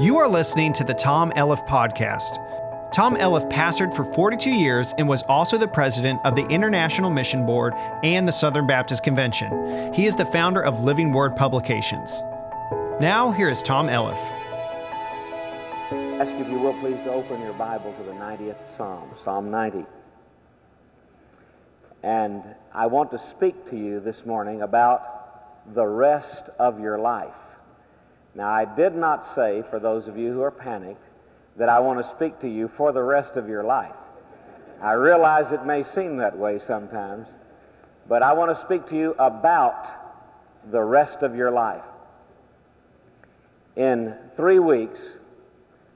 You are listening to the Tom Elliff Podcast. Tom Elliff pastored for 42 years and was also the president of the International Mission Board and the Southern Baptist Convention. He is the founder of Living Word Publications. Now, here is Tom Elliff. Ask if you will please to open your Bible to the 90th Psalm, Psalm 90. And I want to speak to you this morning about the rest of your life. Now, I did not say, for those of you who are panicked, that I want to speak to you for the rest of your life. I realize it may seem that way sometimes, but I want to speak to you about the rest of your life. In three weeks,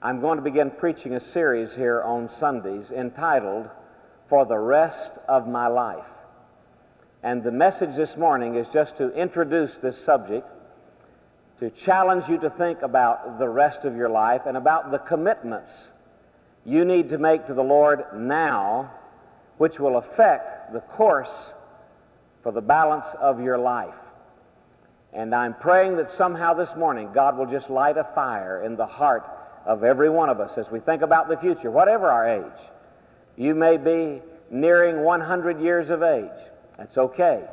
I'm going to begin preaching a series here on Sundays entitled For the Rest of My Life. And the message this morning is just to introduce this subject to challenge you to think about the rest of your life and about the commitments you need to make to the Lord now, which will affect the course for the balance of your life. And I'm praying that somehow this morning God will just light a fire in the heart of every one of us as we think about the future, whatever our age. You may be nearing 100 years of age. That's okay.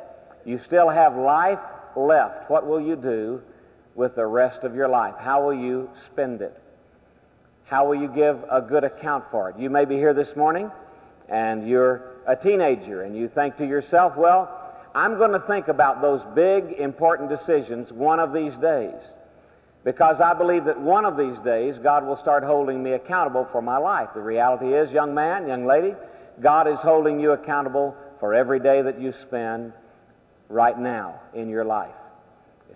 You still have life left. What will you do with the rest of your life? How will you spend it? How will you give a good account for it? You may be here this morning and you're a teenager and you think to yourself, well, I'm going to think about those big, important decisions one of these days because I believe that one of these days God will start holding me accountable for my life. The reality is, young man, young lady, God is holding you accountable for every day that you spend right now in your life.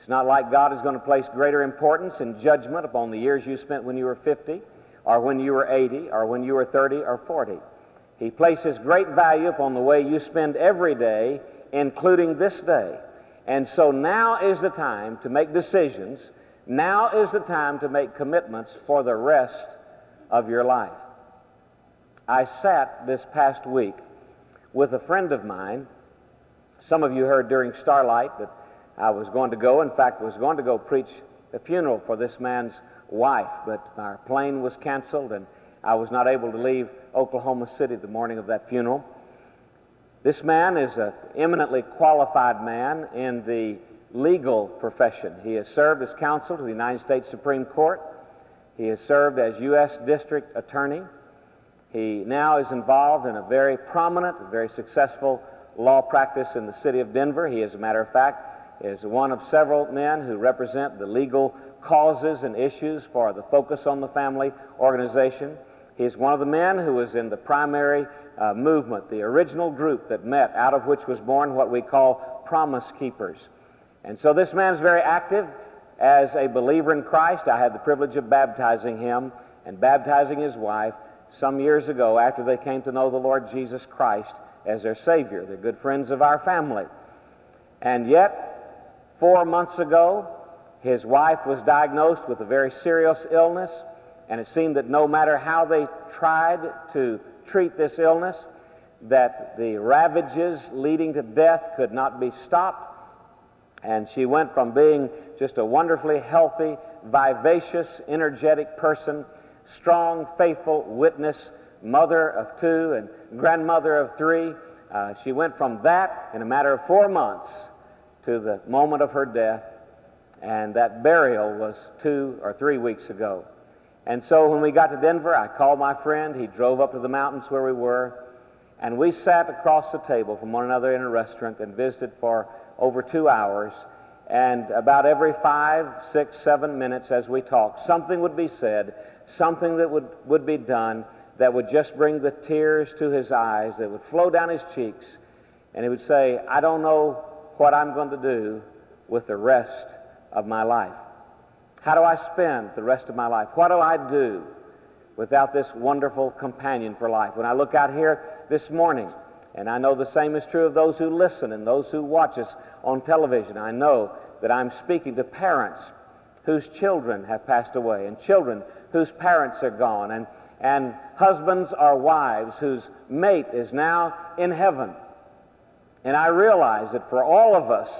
It's not like God is going to place greater importance and judgment upon the years you spent when you were 50, or when you were 80, or when you were 30 or 40. He places great value upon the way you spend every day, including this day. And so now is the time to make decisions. Now is the time to make commitments for the rest of your life. I sat this past week with a friend of mine. Some of you heard during Starlight that I was going to go, in fact, was going to go preach a funeral for this man's wife, but our plane was canceled and I was not able to leave Oklahoma City the morning of that funeral. This man is an eminently qualified man in the legal profession. He has served as counsel to the United States Supreme Court. He has served as U.S. District Attorney. He now is involved in a very prominent, very successful law practice in the city of Denver. He, as a matter of fact, is one of several men who represent the legal causes and issues for the Focus on the Family organization. He is one of the men who was in the primary uh, movement, the original group that met, out of which was born what we call Promise Keepers. And so this man is very active as a believer in Christ. I had the privilege of baptizing him and baptizing his wife some years ago after they came to know the Lord Jesus Christ as their Savior. They're good friends of our family. And yet, four months ago, his wife was diagnosed with a very serious illness, and it seemed that no matter how they tried to treat this illness, that the ravages leading to death could not be stopped. And she went from being just a wonderfully healthy, vivacious, energetic person strong, faithful witness, mother of two and grandmother of three. Uh, she went from that in a matter of four months to the moment of her death, and that burial was two or three weeks ago. And so when we got to Denver, I called my friend. He drove up to the mountains where we were, and we sat across the table from one another in a restaurant and visited for over two hours. And about every five, six, seven minutes as we talked, something would be said something that would, would be done that would just bring the tears to his eyes, that would flow down his cheeks, and he would say, I don't know what I'm going to do with the rest of my life. How do I spend the rest of my life? What do I do without this wonderful companion for life? When I look out here this morning, and I know the same is true of those who listen and those who watch us on television, I know that I'm speaking to parents whose children have passed away and children whose parents are gone, and, and husbands or wives whose mate is now in heaven. And I realize that for all of us,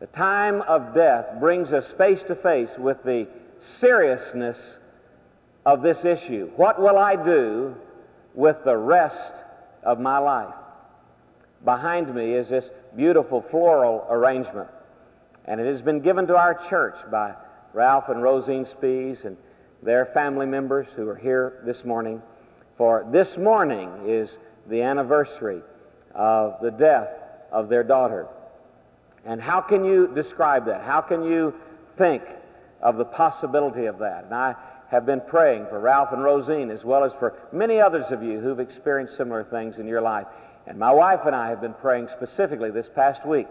the time of death brings us face to face with the seriousness of this issue. What will I do with the rest of my life? Behind me is this beautiful floral arrangement, and it has been given to our church by Ralph and Rosine Spees and their family members who are here this morning. For this morning is the anniversary of the death of their daughter. And how can you describe that? How can you think of the possibility of that? And I have been praying for Ralph and Rosine as well as for many others of you who've experienced similar things in your life. And my wife and I have been praying specifically this past week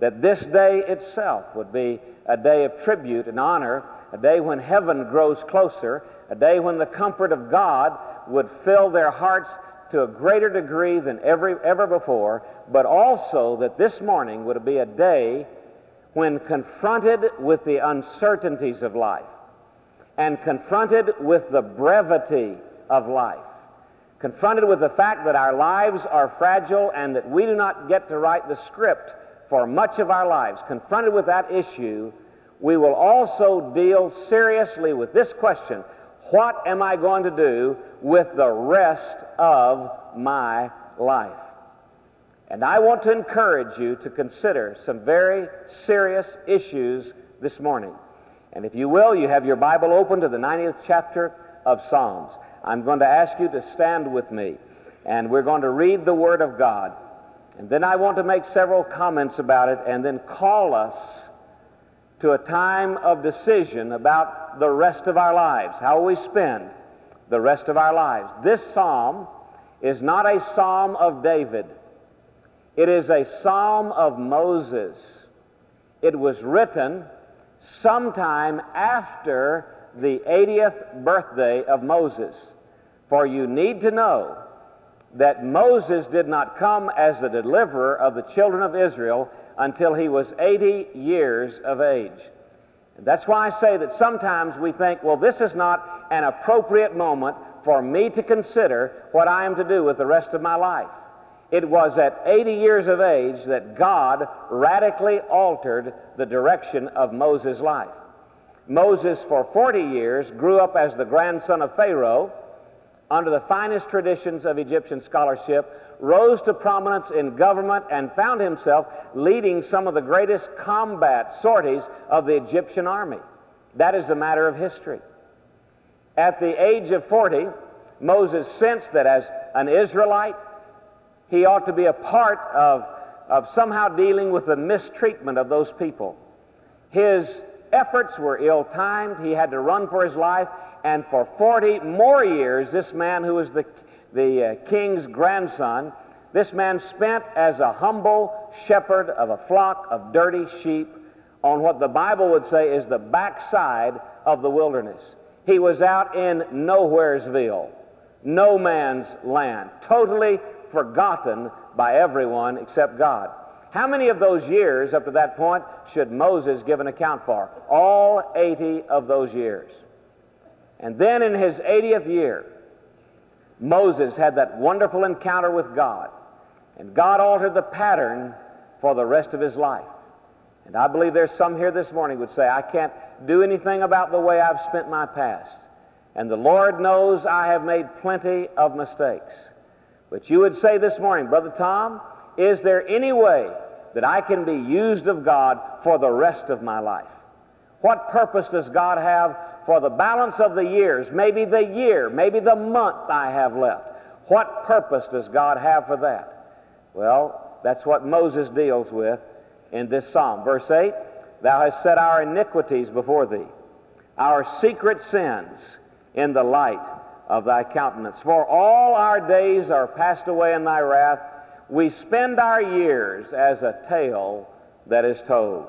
that this day itself would be a day of tribute and honor, a day when heaven grows closer, a day when the comfort of God would fill their hearts to a greater degree than every, ever before, but also that this morning would be a day when confronted with the uncertainties of life and confronted with the brevity of life, confronted with the fact that our lives are fragile and that we do not get to write the script for much of our lives, confronted with that issue, we will also deal seriously with this question what am I going to do with the rest of my life? And I want to encourage you to consider some very serious issues this morning. And if you will, you have your Bible open to the 90th chapter of Psalms. I'm going to ask you to stand with me, and we're going to read the Word of God. And then I want to make several comments about it and then call us to a time of decision about the rest of our lives. How we spend the rest of our lives? This psalm is not a psalm of David, it is a psalm of Moses. It was written sometime after the 80th birthday of Moses. For you need to know that Moses did not come as the deliverer of the children of Israel until he was 80 years of age. That's why I say that sometimes we think, well, this is not an appropriate moment for me to consider what I am to do with the rest of my life. It was at 80 years of age that God radically altered the direction of Moses' life. Moses, for 40 years, grew up as the grandson of Pharaoh under the finest traditions of Egyptian scholarship rose to prominence in government and found himself leading some of the greatest combat sorties of the Egyptian army. That is a matter of history. At the age of 40, Moses sensed that as an Israelite, he ought to be a part of, of somehow dealing with the mistreatment of those people. His efforts were ill timed. He had to run for his life. And for 40 more years, this man who was the the uh, king's grandson, this man spent as a humble shepherd of a flock of dirty sheep on what the Bible would say is the backside of the wilderness. He was out in Nowheresville, no man's land, totally forgotten by everyone except God. How many of those years up to that point should Moses give an account for? All 80 of those years. And then in his 80th year, Moses had that wonderful encounter with God, and God altered the pattern for the rest of his life. And I believe there's some here this morning would say, I can't do anything about the way I've spent my past. And the Lord knows I have made plenty of mistakes. But you would say this morning, Brother Tom, is there any way that I can be used of God for the rest of my life? What purpose does God have for the balance of the years, maybe the year, maybe the month I have left. What purpose does God have for that? Well, that's what Moses deals with in this psalm. Verse 8 Thou hast set our iniquities before thee, our secret sins in the light of thy countenance. For all our days are passed away in thy wrath. We spend our years as a tale that is told.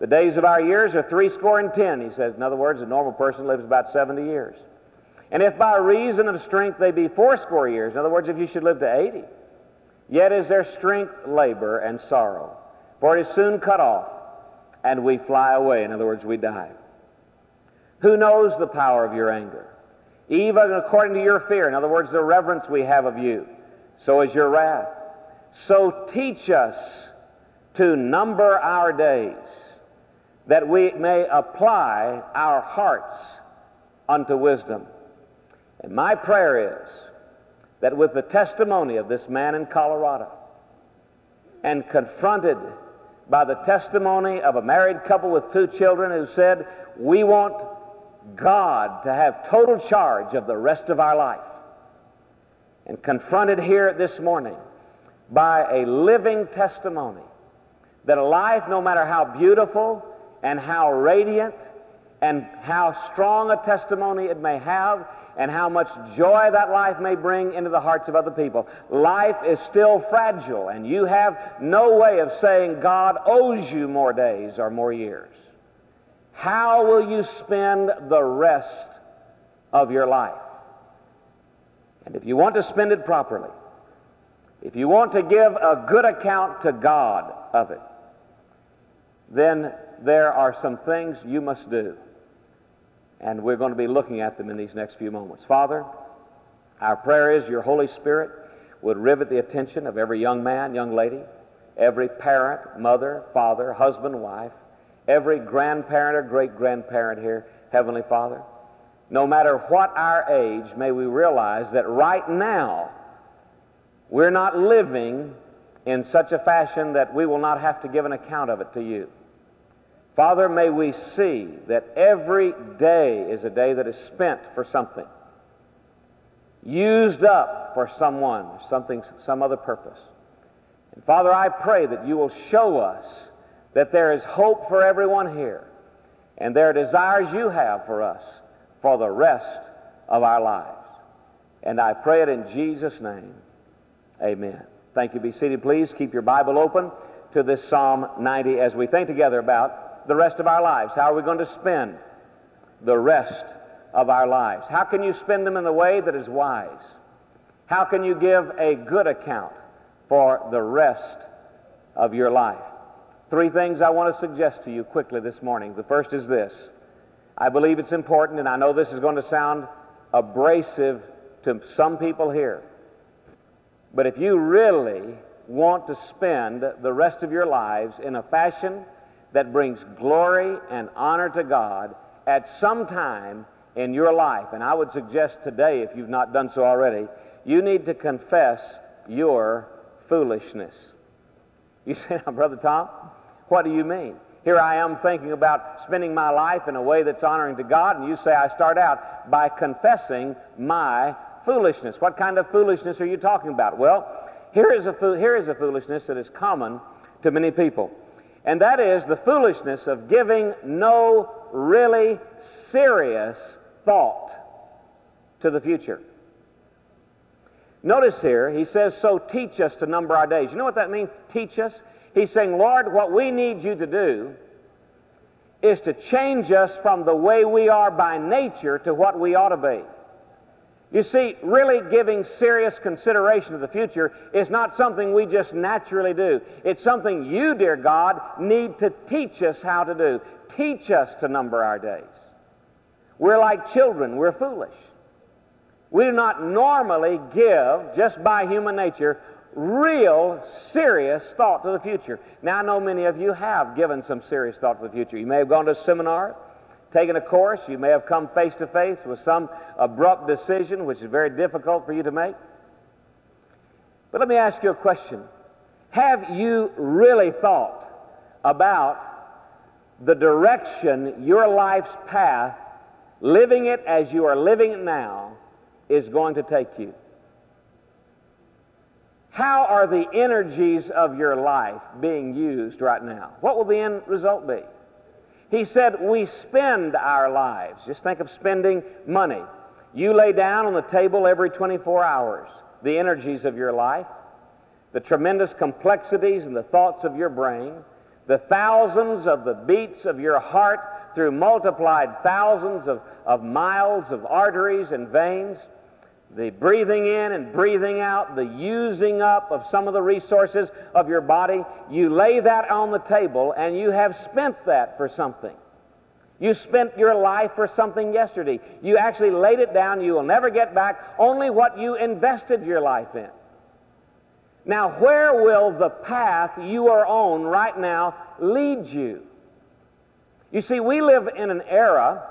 The days of our years are three score and ten, he says. In other words, a normal person lives about 70 years. And if by reason of strength they be fourscore years, in other words, if you should live to 80, yet is their strength labor and sorrow. For it is soon cut off, and we fly away. In other words, we die. Who knows the power of your anger? Even according to your fear, in other words, the reverence we have of you, so is your wrath. So teach us to number our days that we may apply our hearts unto wisdom. And my prayer is that with the testimony of this man in Colorado and confronted by the testimony of a married couple with two children who said, We want God to have total charge of the rest of our life. And confronted here this morning by a living testimony that a life, no matter how beautiful and how radiant and how strong a testimony it may have, and how much joy that life may bring into the hearts of other people. Life is still fragile, and you have no way of saying God owes you more days or more years. How will you spend the rest of your life? And if you want to spend it properly, if you want to give a good account to God of it, then there are some things you must do. And we're going to be looking at them in these next few moments. Father, our prayer is your Holy Spirit would rivet the attention of every young man, young lady, every parent, mother, father, husband, wife, every grandparent or great grandparent here, Heavenly Father. No matter what our age, may we realize that right now we're not living in such a fashion that we will not have to give an account of it to you. Father, may we see that every day is a day that is spent for something, used up for someone, something, some other purpose. And Father, I pray that you will show us that there is hope for everyone here, and there are desires you have for us for the rest of our lives. And I pray it in Jesus' name. Amen. Thank you. Be seated, please. Keep your Bible open to this Psalm 90 as we think together about the rest of our lives. How are we going to spend the rest of our lives? How can you spend them in the way that is wise? How can you give a good account for the rest of your life? Three things I want to suggest to you quickly this morning. The first is this I believe it's important, and I know this is going to sound abrasive to some people here. But if you really want to spend the rest of your lives in a fashion that brings glory and honor to God at some time in your life, and I would suggest today, if you've not done so already, you need to confess your foolishness. You say, now, Brother Tom, what do you mean? Here I am thinking about spending my life in a way that's honoring to God, and you say I start out by confessing my foolishness. What kind of foolishness are you talking about? Well, here is a, fo- here is a foolishness that is common to many people, and that is the foolishness of giving no really serious thought to the future. Notice here, he says, So teach us to number our days. You know what that means? Teach us? He's saying, Lord, what we need you to do is to change us from the way we are by nature to what we ought to be. You see, really giving serious consideration to the future is not something we just naturally do. It's something you, dear God, need to teach us how to do. Teach us to number our days. We're like children, we're foolish. We do not normally give, just by human nature, real serious thought to the future. Now, I know many of you have given some serious thought to the future. You may have gone to a seminar, taken a course, you may have come face to face with some abrupt decision which is very difficult for you to make. But let me ask you a question Have you really thought about the direction your life's path, living it as you are living it now, is going to take you? How are the energies of your life being used right now? What will the end result be? He said, We spend our lives. Just think of spending money. You lay down on the table every 24 hours the energies of your life, the tremendous complexities and the thoughts of your brain, the thousands of the beats of your heart through multiplied thousands of, of miles of arteries and veins the breathing in and breathing out, the using up of some of the resources of your body, you lay that on the table and you have spent that for something. You spent your life for something yesterday. You actually laid it down. You will never get back only what you invested your life in. Now, where will the path you are on right now lead you? You see, we live in an era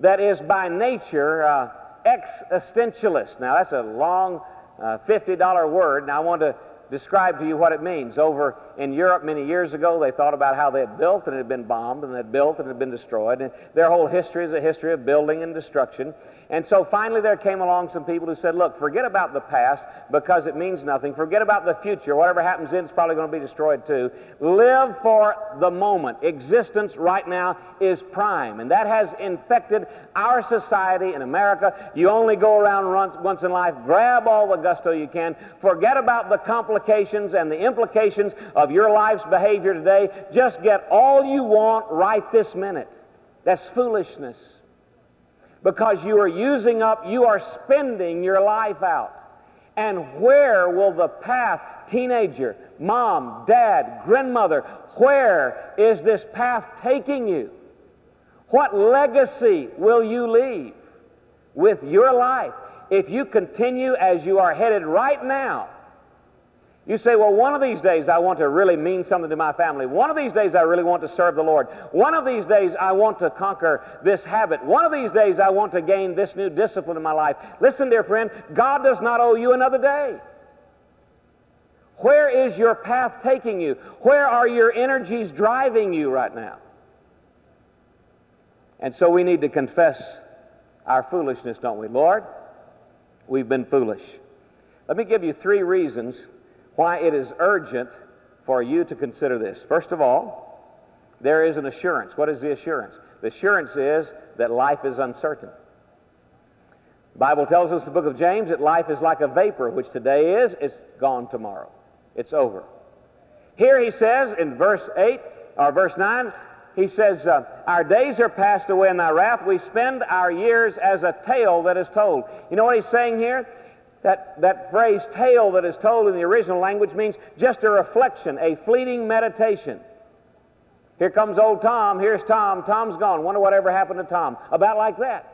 that is by nature uh, existentialist. Now, that's a long uh, $50 word, and I want to describe to you what it means. Over in Europe many years ago, they thought about how they had built and it had been bombed and they had built and it had been destroyed. And their whole history is a history of building and destruction. And so finally, there came along some people who said, Look, forget about the past because it means nothing. Forget about the future. Whatever happens in, it's probably going to be destroyed too. Live for the moment. Existence right now is prime. And that has infected our society in America. You only go around once, once in life, grab all the gusto you can, forget about the complications and the implications of your life's behavior today. Just get all you want right this minute. That's foolishness because you are using up, you are spending your life out. And where will the path, teenager, mom, dad, grandmother, where is this path taking you? What legacy will you leave with your life if you continue as you are headed right now you say, well, one of these days I want to really mean something to my family. One of these days I really want to serve the Lord. One of these days I want to conquer this habit. One of these days I want to gain this new discipline in my life. Listen, dear friend, God does not owe you another day. Where is your path taking you? Where are your energies driving you right now? And so we need to confess our foolishness, don't we? Lord, we've been foolish. Let me give you three reasons why it is urgent for you to consider this. First of all, there is an assurance. What is the assurance? The assurance is that life is uncertain. The Bible tells us the book of James that life is like a vapor, which today is, it's gone tomorrow. It's over. Here he says in verse 8 or verse 9, he says, uh, Our days are passed away in thy wrath. We spend our years as a tale that is told. You know what he's saying here? That, that phrase tale that is told in the original language means just a reflection, a fleeting meditation. Here comes old Tom. Here's Tom. Tom's gone. Wonder whatever happened to Tom. About like that.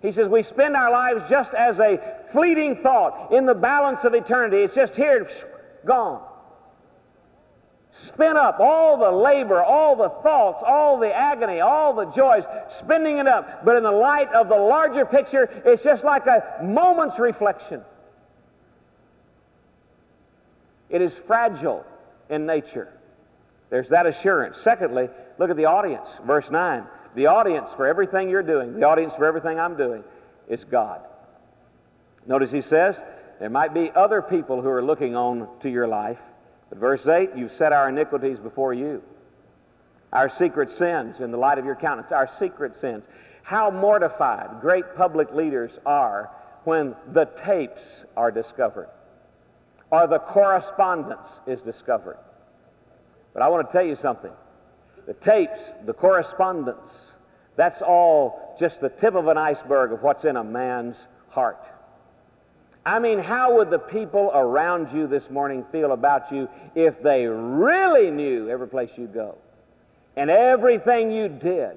He says, We spend our lives just as a fleeting thought in the balance of eternity. It's just here, gone spin up all the labor, all the thoughts, all the agony, all the joys, spinning it up. But in the light of the larger picture, it's just like a moment's reflection. It is fragile in nature. There's that assurance. Secondly, look at the audience. Verse 9. The audience for everything you're doing, the audience for everything I'm doing, is God. Notice he says, there might be other people who are looking on to your life, but verse 8, you've set our iniquities before you. Our secret sins in the light of your countenance, our secret sins. How mortified great public leaders are when the tapes are discovered or the correspondence is discovered. But I want to tell you something. The tapes, the correspondence, that's all just the tip of an iceberg of what's in a man's heart. I mean, how would the people around you this morning feel about you if they really knew every place you go and everything you did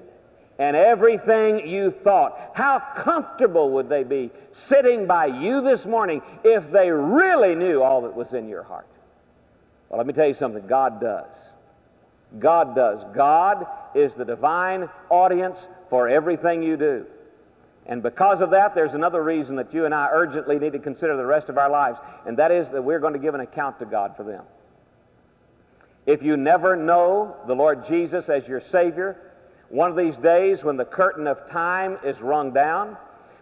and everything you thought? How comfortable would they be sitting by you this morning if they really knew all that was in your heart? Well, let me tell you something God does. God does. God is the divine audience for everything you do. And because of that, there's another reason that you and I urgently need to consider the rest of our lives, and that is that we're going to give an account to God for them. If you never know the Lord Jesus as your Savior, one of these days when the curtain of time is rung down,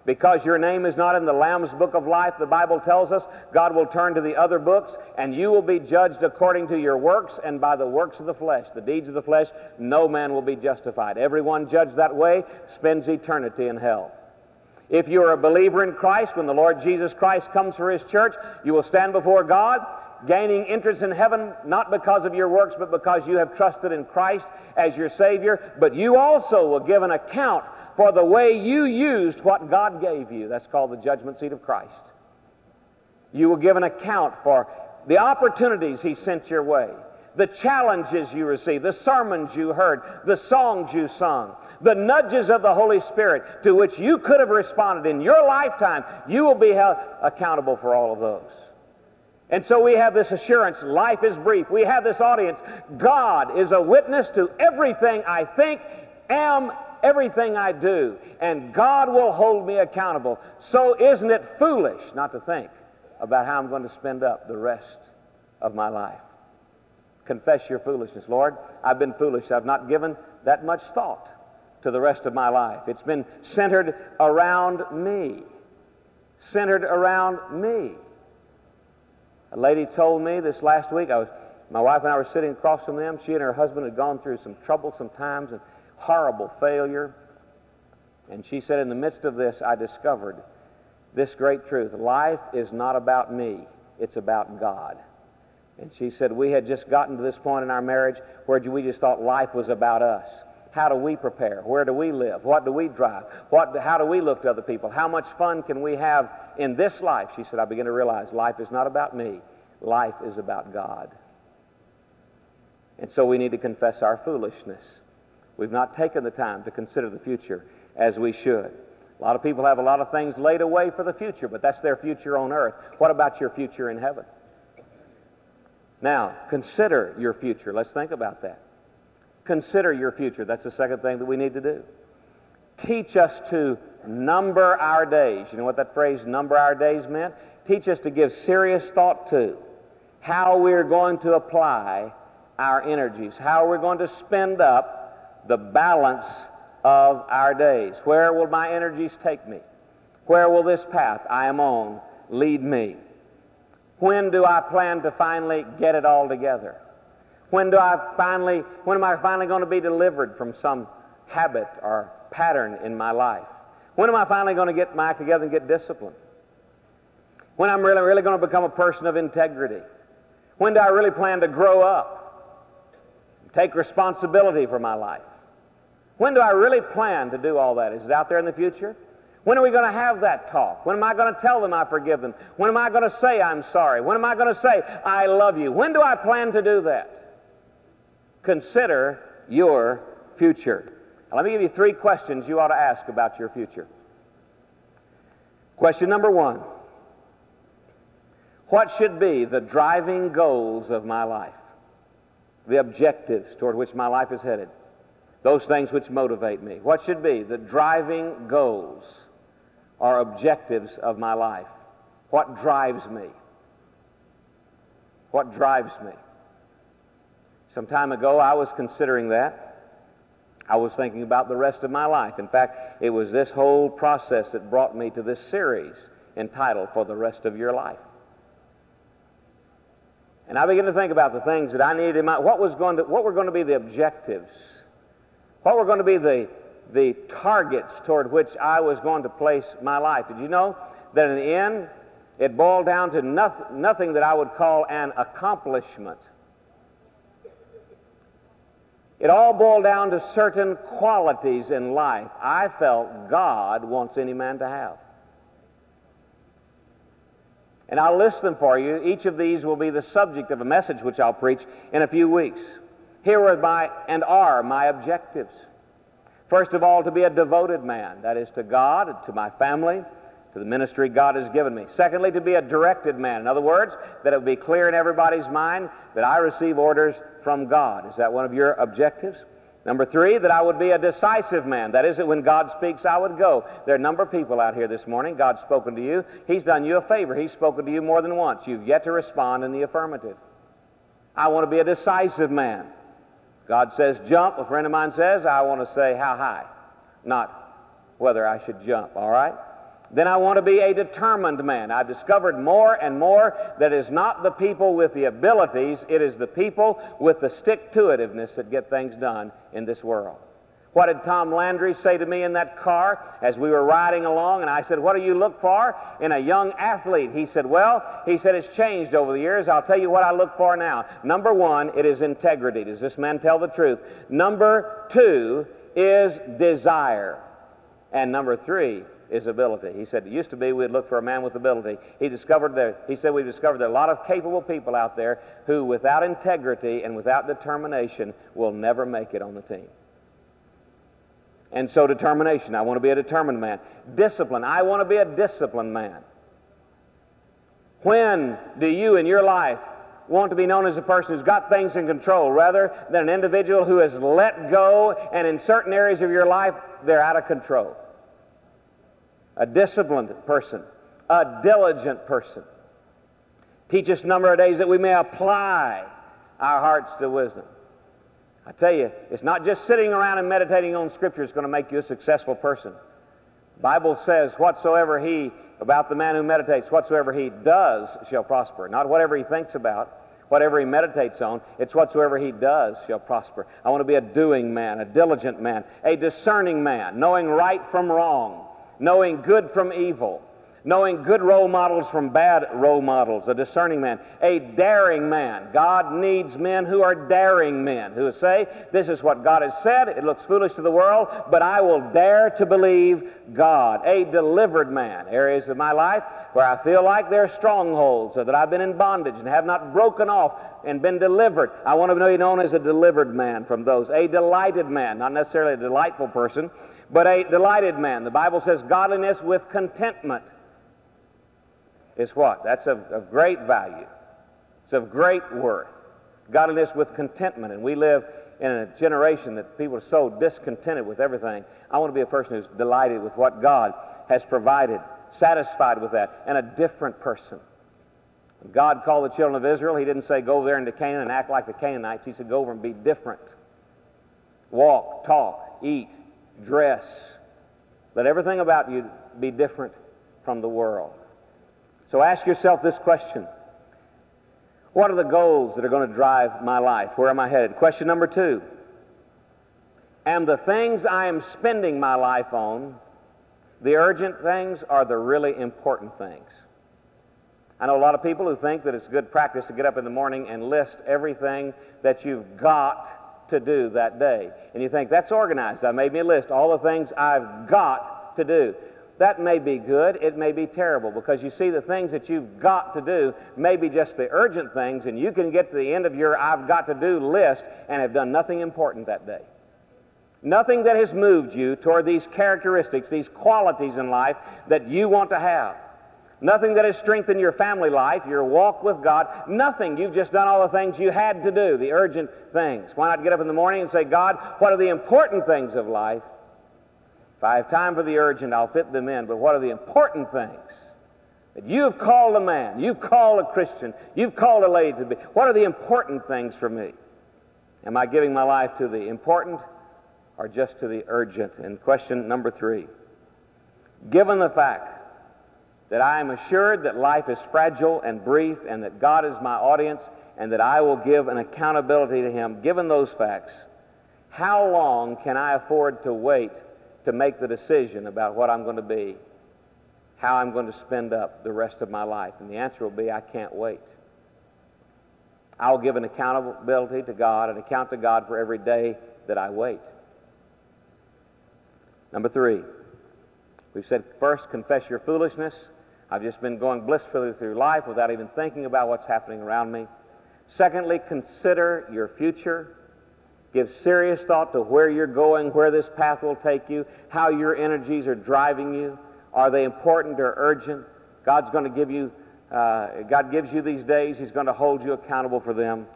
because your name is not in the Lamb's book of life, the Bible tells us, God will turn to the other books, and you will be judged according to your works and by the works of the flesh. The deeds of the flesh, no man will be justified. Everyone judged that way spends eternity in hell. If you are a believer in Christ, when the Lord Jesus Christ comes for His church, you will stand before God, gaining entrance in heaven not because of your works, but because you have trusted in Christ as your Savior. But you also will give an account for the way you used what God gave you. That's called the judgment seat of Christ. You will give an account for the opportunities He sent your way, the challenges you received, the sermons you heard, the songs you sung, the nudges of the Holy Spirit to which you could have responded in your lifetime, you will be held accountable for all of those. And so we have this assurance life is brief. We have this audience. God is a witness to everything I think, am, everything I do. And God will hold me accountable. So isn't it foolish not to think about how I'm going to spend up the rest of my life? Confess your foolishness. Lord, I've been foolish. I've not given that much thought to the rest of my life. It's been centered around me. Centered around me. A lady told me this last week, I was, my wife and I were sitting across from them. She and her husband had gone through some troublesome times and horrible failure. And she said, In the midst of this, I discovered this great truth life is not about me, it's about God. And she said, We had just gotten to this point in our marriage where we just thought life was about us. How do we prepare? Where do we live? What do we drive? What, how do we look to other people? How much fun can we have in this life? She said, I begin to realize life is not about me, life is about God. And so we need to confess our foolishness. We've not taken the time to consider the future as we should. A lot of people have a lot of things laid away for the future, but that's their future on earth. What about your future in heaven? Now, consider your future. Let's think about that. Consider your future. That's the second thing that we need to do. Teach us to number our days. You know what that phrase, number our days, meant? Teach us to give serious thought to how we're going to apply our energies, how we're going to spend up the balance of our days. Where will my energies take me? Where will this path I am on lead me? When do I plan to finally get it all together? When do I finally, when am I finally going to be delivered from some habit or pattern in my life? When am I finally going to get my act together and get disciplined? When am I'm really, really going to become a person of integrity? When do I really plan to grow up? Take responsibility for my life? When do I really plan to do all that? Is it out there in the future? When are we going to have that talk? When am I going to tell them I forgive them? When am I going to say I'm sorry? When am I going to say I love you? When do I plan to do that? Consider your future. Now, let me give you three questions you ought to ask about your future. Question number one What should be the driving goals of my life? The objectives toward which my life is headed? Those things which motivate me. What should be the driving goals or objectives of my life? What drives me? What drives me? Some time ago, I was considering that. I was thinking about the rest of my life. In fact, it was this whole process that brought me to this series entitled For the Rest of Your Life. And I began to think about the things that I needed in my what was going to what were going to be the objectives, what were going to be the the targets toward which I was going to place my life. Did you know that in the end it boiled down to nothing, nothing that I would call an accomplishment. It all boiled down to certain qualities in life I felt God wants any man to have. And I'll list them for you. Each of these will be the subject of a message which I'll preach in a few weeks. Here are my and are my objectives. First of all, to be a devoted man, that is to God, to my family, to the ministry God has given me. Secondly, to be a directed man. In other words, that it would be clear in everybody's mind that I receive orders from God. Is that one of your objectives? Number three, that I would be a decisive man. That is, that when God speaks, I would go. There are a number of people out here this morning. God's spoken to you. He's done you a favor. He's spoken to you more than once. You've yet to respond in the affirmative. I want to be a decisive man. God says jump. A friend of mine says, I want to say how high, not whether I should jump, all right? Then I want to be a determined man. I've discovered more and more that it is not the people with the abilities, it is the people with the stick to itiveness that get things done in this world. What did Tom Landry say to me in that car as we were riding along? And I said, What do you look for in a young athlete? He said, Well, he said, it's changed over the years. I'll tell you what I look for now. Number one, it is integrity. Does this man tell the truth? Number two is desire. And number three is ability. He said, It used to be we'd look for a man with ability. He discovered there, he said, We've discovered there are a lot of capable people out there who, without integrity and without determination, will never make it on the team. And so, determination. I want to be a determined man. Discipline. I want to be a disciplined man. When do you in your life want to be known as a person who's got things in control rather than an individual who has let go and in certain areas of your life they're out of control? A disciplined person, a diligent person. Teach us number of days that we may apply our hearts to wisdom. I tell you, it's not just sitting around and meditating on Scripture that's going to make you a successful person. The Bible says, whatsoever he, about the man who meditates, whatsoever he does shall prosper. Not whatever he thinks about, whatever he meditates on, it's whatsoever he does shall prosper. I want to be a doing man, a diligent man, a discerning man, knowing right from wrong, knowing good from evil knowing good role models from bad role models, a discerning man, a daring man. God needs men who are daring men, who say, This is what God has said, it looks foolish to the world, but I will dare to believe God. A delivered man, areas of my life where I feel like there are strongholds, or that I've been in bondage and have not broken off and been delivered. I want to be known as a delivered man from those. A delighted man, not necessarily a delightful person, but a delighted man. The Bible says godliness with contentment is what? That's of, of great value. It's of great worth. Godliness with contentment. And we live in a generation that people are so discontented with everything. I want to be a person who's delighted with what God has provided, satisfied with that, and a different person. When God called the children of Israel, He didn't say, Go there into Canaan and act like the Canaanites. He said, Go over and be different. Walk, talk, eat, dress. Let everything about you be different from the world. So ask yourself this question What are the goals that are going to drive my life? Where am I headed? Question number two And the things I am spending my life on, the urgent things are the really important things? I know a lot of people who think that it's good practice to get up in the morning and list everything that you've got to do that day. And you think, that's organized. I made me a list, all the things I've got to do. That may be good, it may be terrible, because you see, the things that you've got to do may be just the urgent things, and you can get to the end of your I've got to do list and have done nothing important that day. Nothing that has moved you toward these characteristics, these qualities in life that you want to have. Nothing that has strengthened your family life, your walk with God. Nothing. You've just done all the things you had to do, the urgent things. Why not get up in the morning and say, God, what are the important things of life? If I have time for the urgent, I'll fit them in. But what are the important things? That you have called a man, you've called a Christian, you've called a lady to be. What are the important things for me? Am I giving my life to the important or just to the urgent? And question number three Given the fact that I am assured that life is fragile and brief and that God is my audience and that I will give an accountability to Him, given those facts, how long can I afford to wait to make the decision about what I'm going to be, how I'm going to spend up the rest of my life? And the answer will be I can't wait. I'll give an accountability to God, an account to God for every day that I wait. Number three, we've said first, confess your foolishness. I've just been going blissfully through life without even thinking about what's happening around me. Secondly, consider your future. Give serious thought to where you're going, where this path will take you, how your energies are driving you. Are they important or urgent? God's going to give you, uh, God gives you these days, He's going to hold you accountable for them.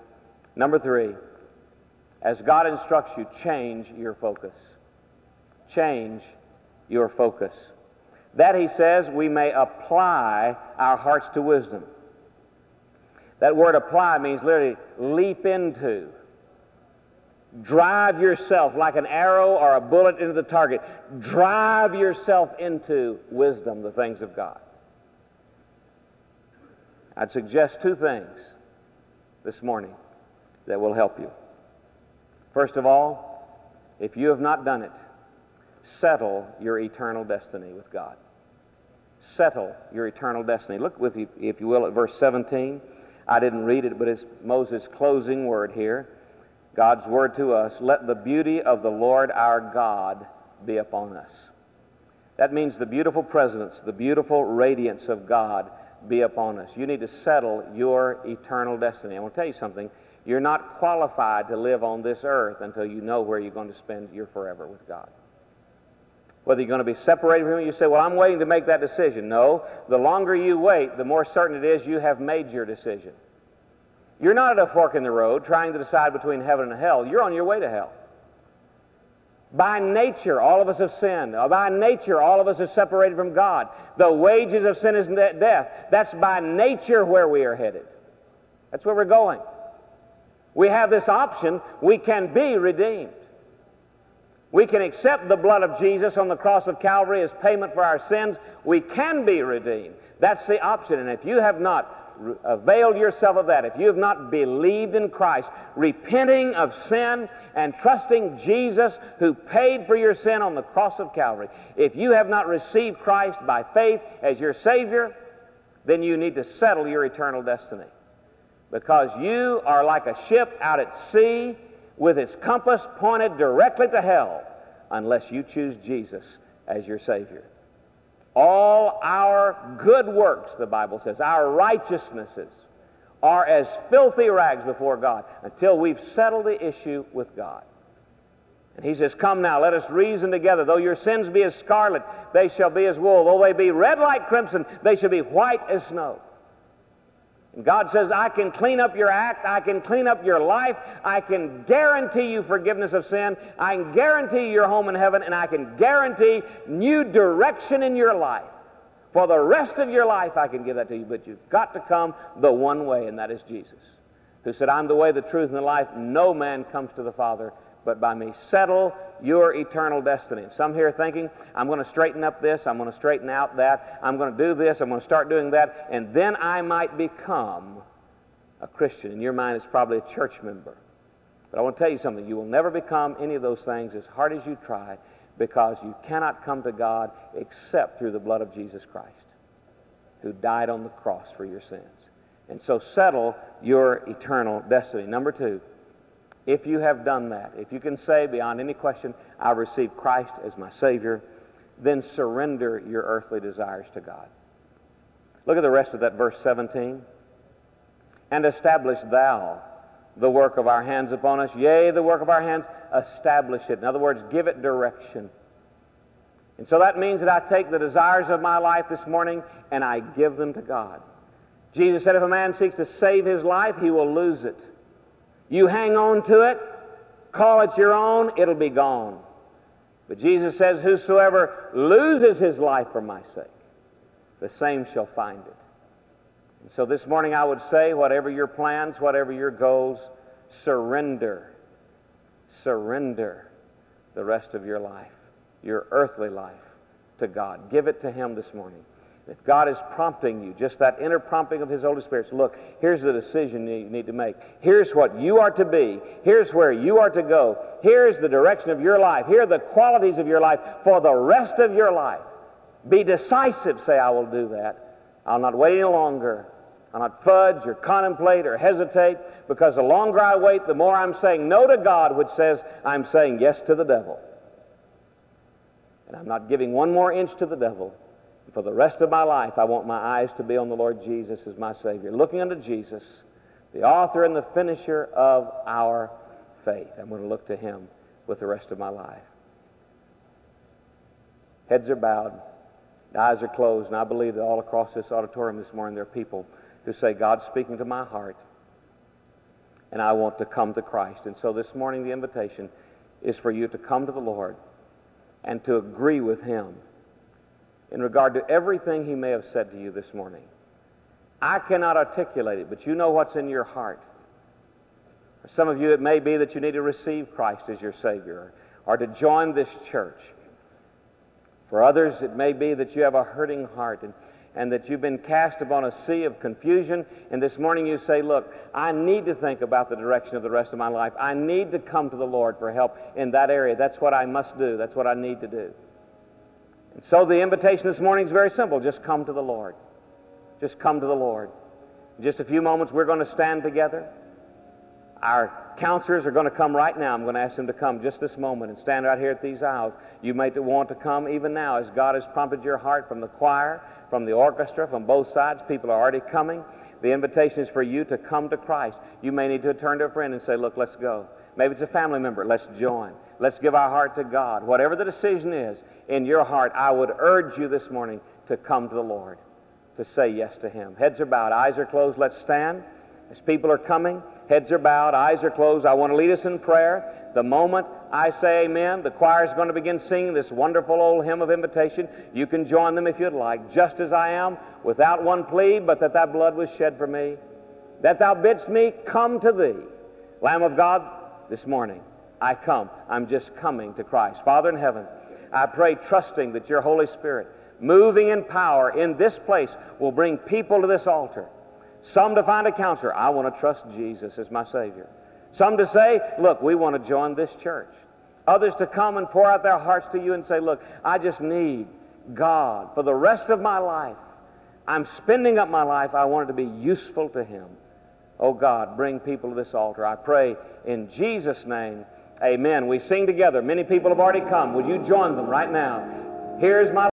Number three, as God instructs you, change your focus. Change your focus. That, he says, we may apply our hearts to wisdom. That word apply means literally leap into, Drive yourself like an arrow or a bullet into the target. Drive yourself into wisdom, the things of God. I'd suggest two things this morning that will help you. First of all, if you have not done it, settle your eternal destiny with God. Settle your eternal destiny. Look with you, if you will, at verse 17. I didn't read it, but it's Moses' closing word here. God's word to us, let the beauty of the Lord our God be upon us. That means the beautiful presence, the beautiful radiance of God be upon us. You need to settle your eternal destiny. I want to tell you something. You're not qualified to live on this earth until you know where you're going to spend your forever with God. Whether you're going to be separated from Him, you say, Well, I'm waiting to make that decision. No, the longer you wait, the more certain it is you have made your decision. You're not at a fork in the road trying to decide between heaven and hell. You're on your way to hell. By nature, all of us have sinned. By nature, all of us are separated from God. The wages of sin is death. That's by nature where we are headed. That's where we're going. We have this option. We can be redeemed. We can accept the blood of Jesus on the cross of Calvary as payment for our sins. We can be redeemed. That's the option. And if you have not availed yourself of that, if you have not believed in Christ, repenting of sin and trusting Jesus who paid for your sin on the cross of Calvary, if you have not received Christ by faith as your Savior, then you need to settle your eternal destiny. Because you are like a ship out at sea with its compass pointed directly to hell unless you choose Jesus as your Savior. All our good works, the Bible says, our righteousnesses are as filthy rags before God until we've settled the issue with God. And he says, Come now, let us reason together. Though your sins be as scarlet, they shall be as wool. Though they be red like crimson, they shall be white as snow. God says, I can clean up your act, I can clean up your life, I can guarantee you forgiveness of sin, I can guarantee your home in heaven, and I can guarantee new direction in your life. For the rest of your life, I can give that to you, but you've got to come the one way, and that is Jesus, who said, I'm the way, the truth, and the life. No man comes to the Father but by me. Settle your eternal destiny. Some here thinking, I'm going to straighten up this, I'm going to straighten out that, I'm going to do this, I'm going to start doing that, and then I might become a Christian. In your mind, it's probably a church member. But I want to tell you something. You will never become any of those things as hard as you try because you cannot come to God except through the blood of Jesus Christ, who died on the cross for your sins. And so settle your eternal destiny. Number two, if you have done that, if you can say beyond any question, I receive Christ as my Savior, then surrender your earthly desires to God. Look at the rest of that verse 17. And establish thou the work of our hands upon us. Yea, the work of our hands, establish it. In other words, give it direction. And so that means that I take the desires of my life this morning and I give them to God. Jesus said, if a man seeks to save his life, he will lose it. You hang on to it, call it your own, it'll be gone. But Jesus says, Whosoever loses his life for my sake, the same shall find it. And so this morning I would say, whatever your plans, whatever your goals, surrender. Surrender the rest of your life, your earthly life, to God. Give it to Him this morning. If God is prompting you, just that inner prompting of His Holy Spirit, look, here's the decision you need to make. Here's what you are to be. Here's where you are to go. Here's the direction of your life. Here are the qualities of your life for the rest of your life. Be decisive. Say, I will do that. I'll not wait any longer. I'll not fudge or contemplate or hesitate because the longer I wait, the more I'm saying no to God, which says I'm saying yes to the devil. And I'm not giving one more inch to the devil for the rest of my life, I want my eyes to be on the Lord Jesus as my Savior, looking unto Jesus, the author and the finisher of our faith. I'm going to look to Him with the rest of my life. Heads are bowed, eyes are closed, and I believe that all across this auditorium this morning there are people who say, God's speaking to my heart, and I want to come to Christ. And so this morning, the invitation is for you to come to the Lord and to agree with Him in regard to everything he may have said to you this morning. I cannot articulate it, but you know what's in your heart. For some of you, it may be that you need to receive Christ as your Savior or to join this church. For others, it may be that you have a hurting heart and, and that you've been cast upon a sea of confusion, and this morning you say, Look, I need to think about the direction of the rest of my life. I need to come to the Lord for help in that area. That's what I must do, that's what I need to do. And so the invitation this morning is very simple just come to the Lord. Just come to the Lord. In just a few moments, we're going to stand together. Our counselors are going to come right now. I'm going to ask them to come just this moment and stand right here at these aisles. You may want to come even now as God has prompted your heart from the choir, from the orchestra, from both sides. People are already coming. The invitation is for you to come to Christ. You may need to turn to a friend and say, Look, let's go. Maybe it's a family member. Let's join. Let's give our heart to God. Whatever the decision is, in your heart, I would urge you this morning to come to the Lord, to say yes to Him. Heads are bowed, eyes are closed. Let's stand. As people are coming, heads are bowed, eyes are closed. I want to lead us in prayer. The moment I say amen, the choir is going to begin singing this wonderful old hymn of invitation. You can join them if you'd like, just as I am, without one plea, but that thy blood was shed for me, that thou bidst me come to thee. Lamb of God, this morning, I come. I'm just coming to Christ. Father in heaven, I pray, trusting that your Holy Spirit, moving in power in this place, will bring people to this altar. Some to find a counselor. I want to trust Jesus as my Savior. Some to say, look, we want to join this church. Others to come and pour out their hearts to you and say, look, I just need God for the rest of my life. I'm spending up my life. I want it to be useful to Him. Oh God, bring people to this altar. I pray in Jesus' name. Amen. We sing together. Many people have already come. Would you join them right now? Here's my